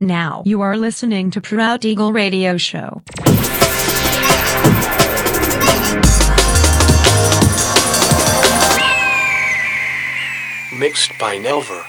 Now you are listening to Proud Eagle Radio Show. Mixed by Nelver.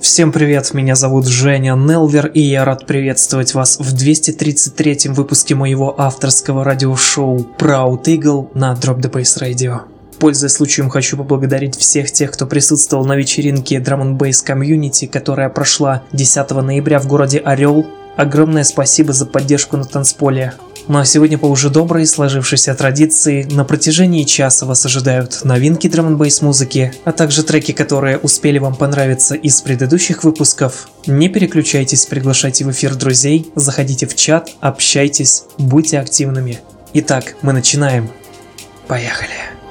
Всем привет, меня зовут Женя Нелвер, и я рад приветствовать вас в 233-м выпуске моего авторского радиошоу Proud Eagle на Drop the Bass Radio. Пользуясь случаем, хочу поблагодарить всех тех, кто присутствовал на вечеринке Drum Bass Community, которая прошла 10 ноября в городе Орел. Огромное спасибо за поддержку на танцполе. Ну а сегодня по уже доброй сложившейся традиции на протяжении часа вас ожидают новинки драм н музыки, а также треки, которые успели вам понравиться из предыдущих выпусков. Не переключайтесь, приглашайте в эфир друзей, заходите в чат, общайтесь, будьте активными. Итак, мы начинаем. Поехали.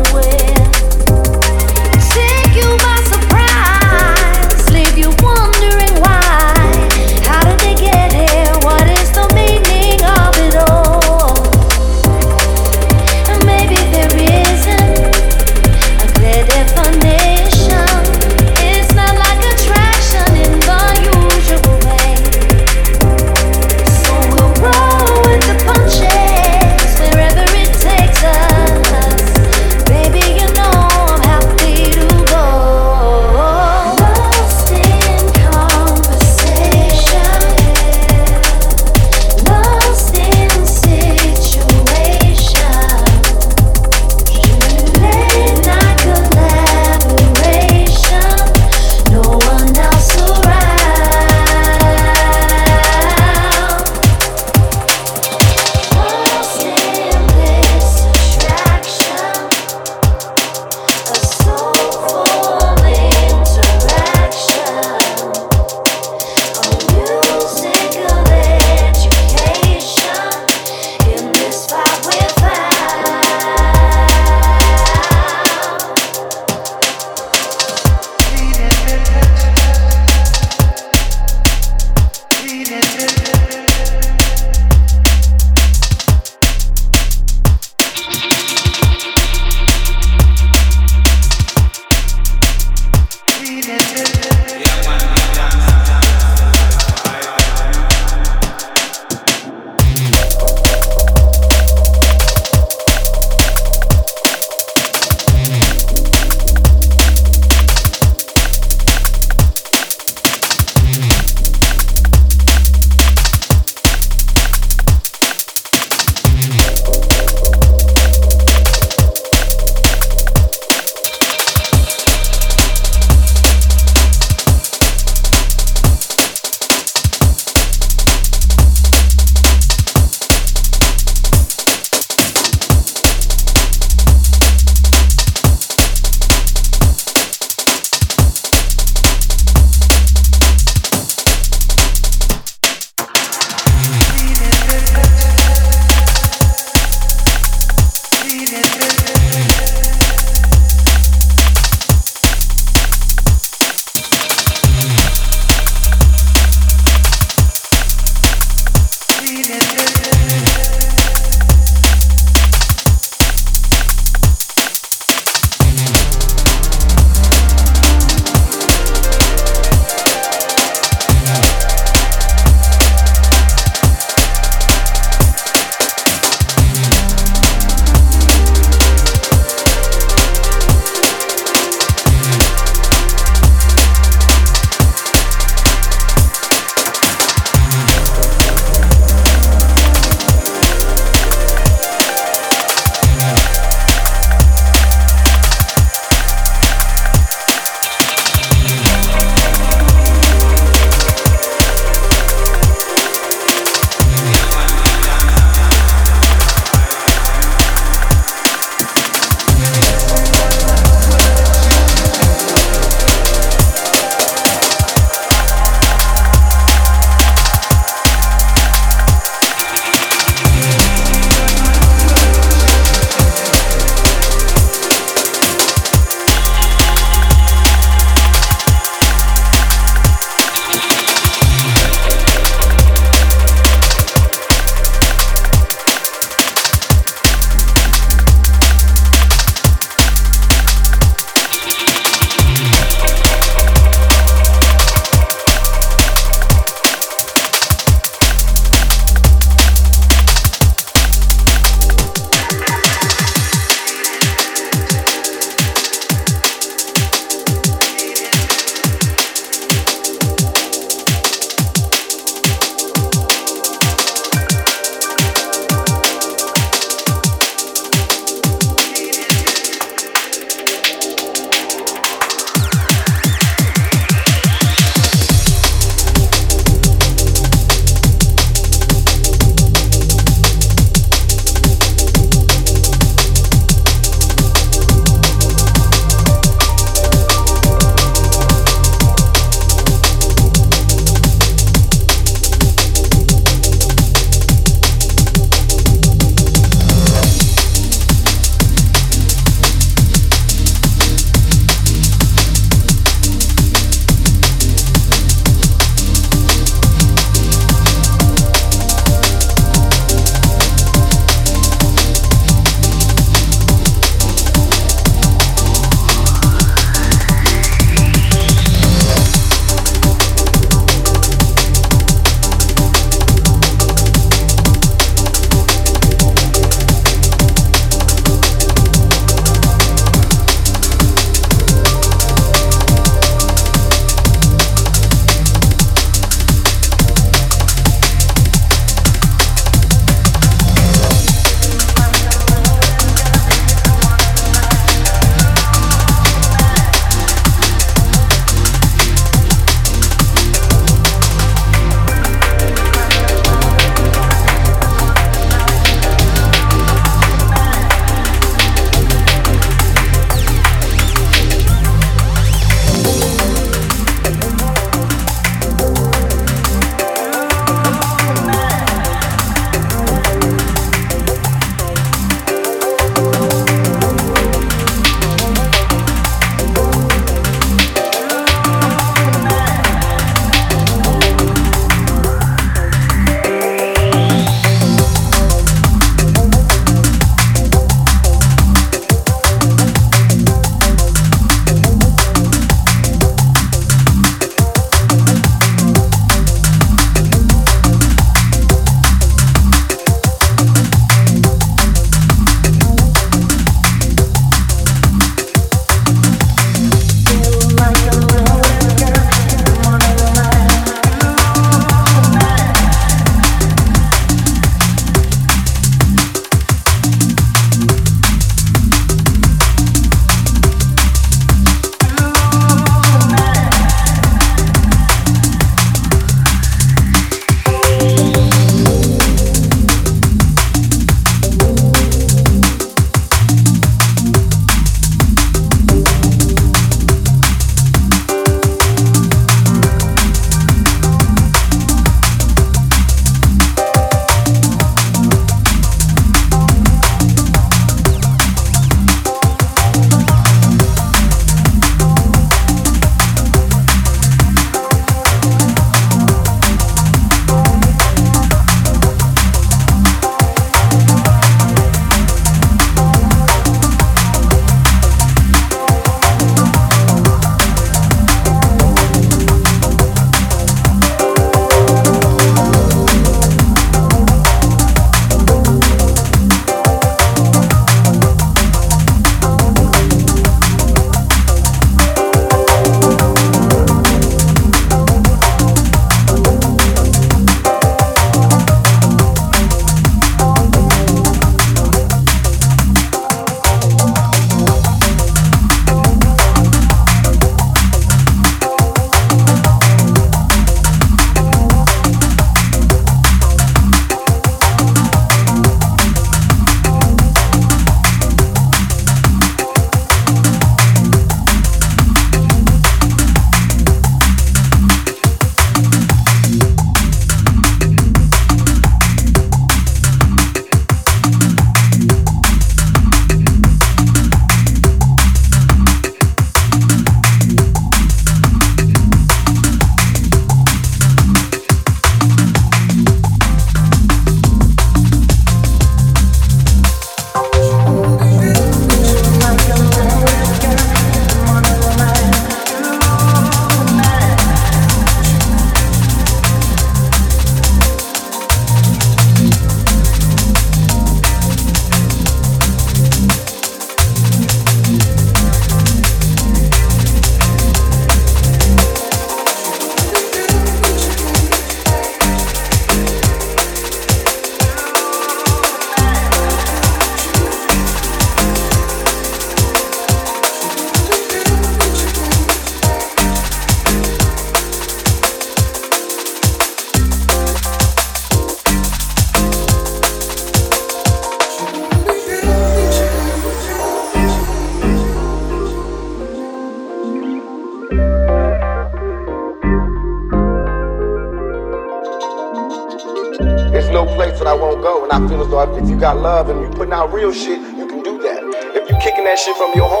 Got love and you putting out real shit, you can do that. If you kicking that shit from your heart,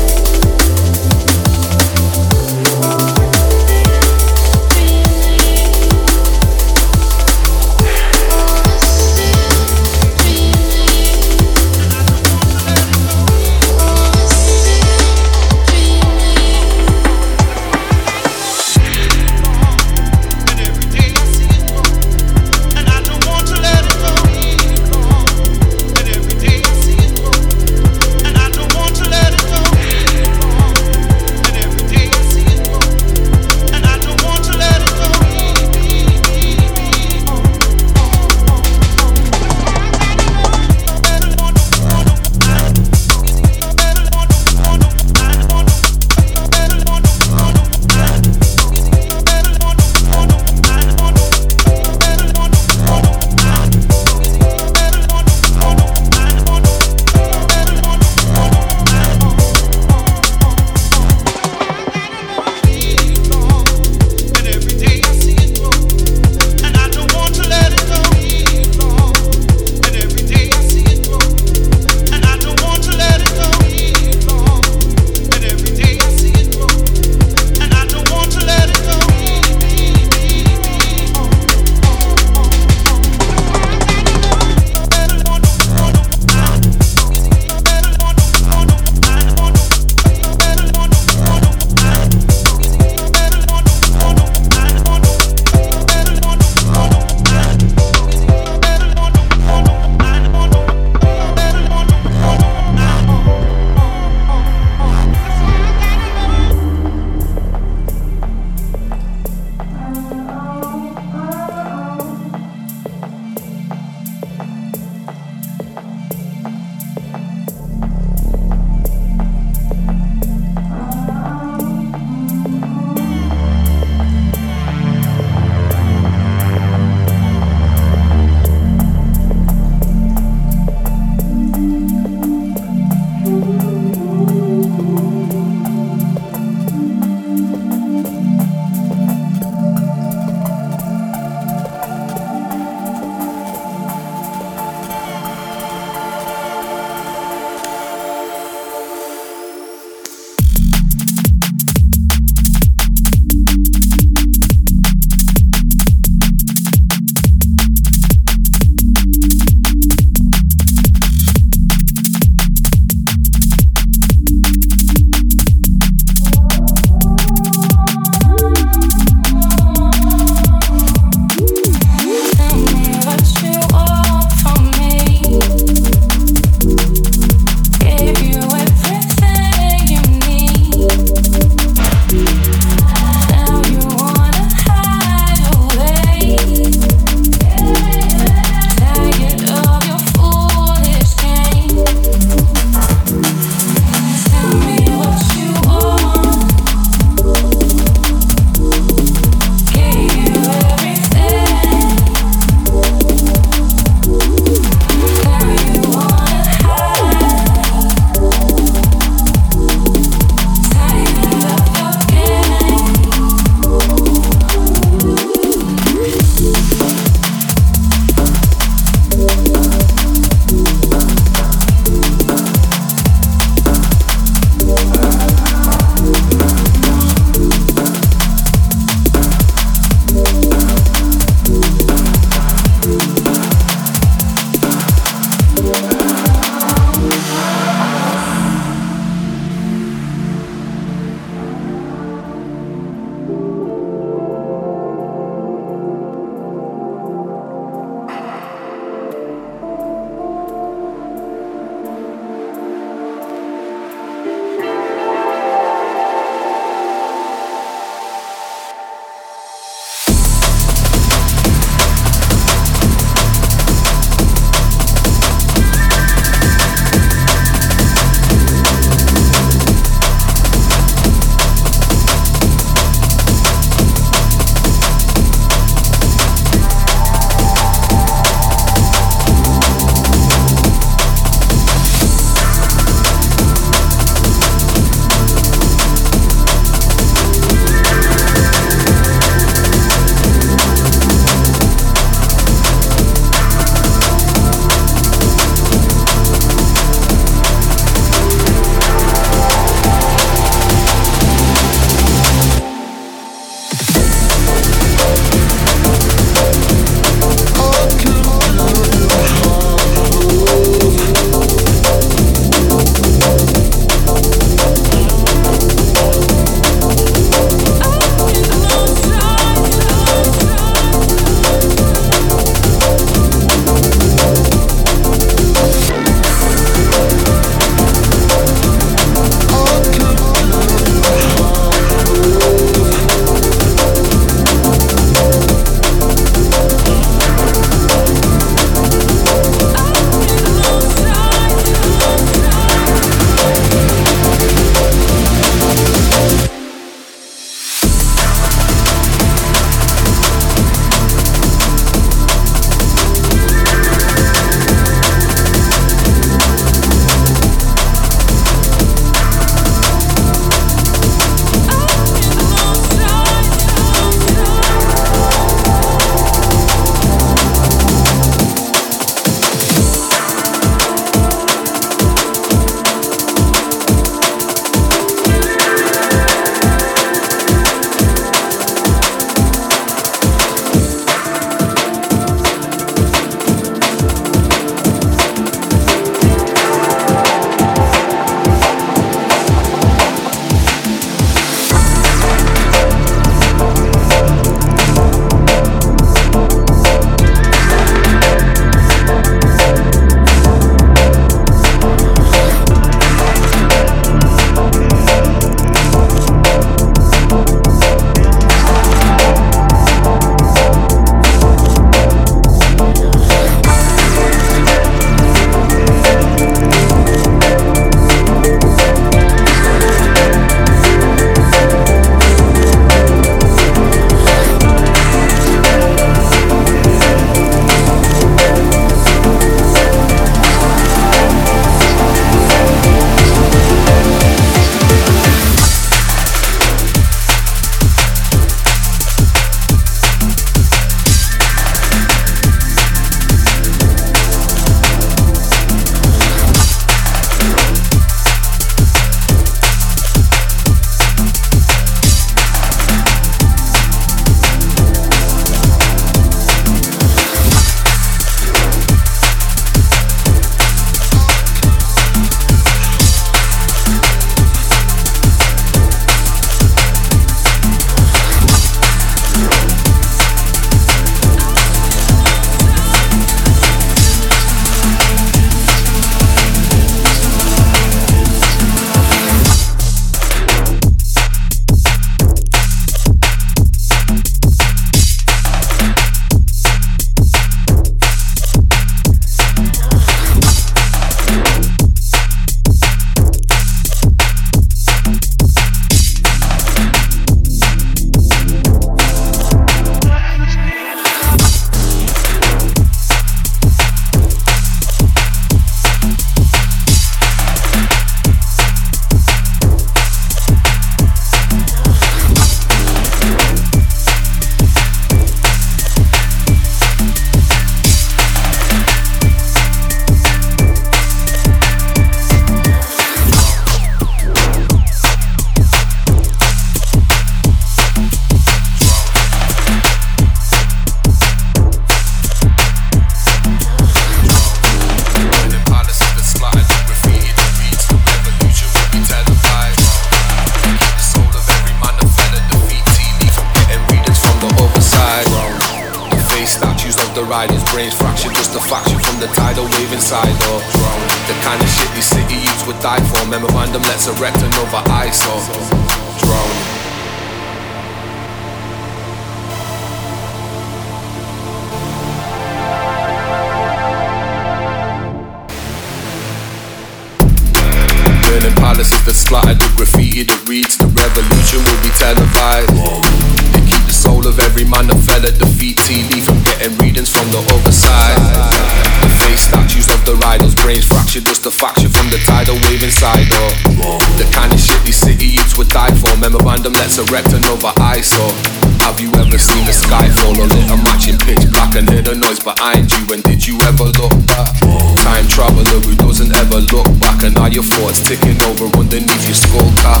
over underneath your skullcap.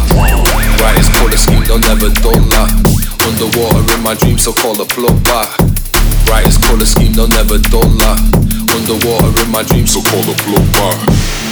Right as color scheme, they'll never dull that. Underwater in my dreams, so call a plug back. Right as color scheme, they'll never dull that. Underwater in my dreams, so call a plug back.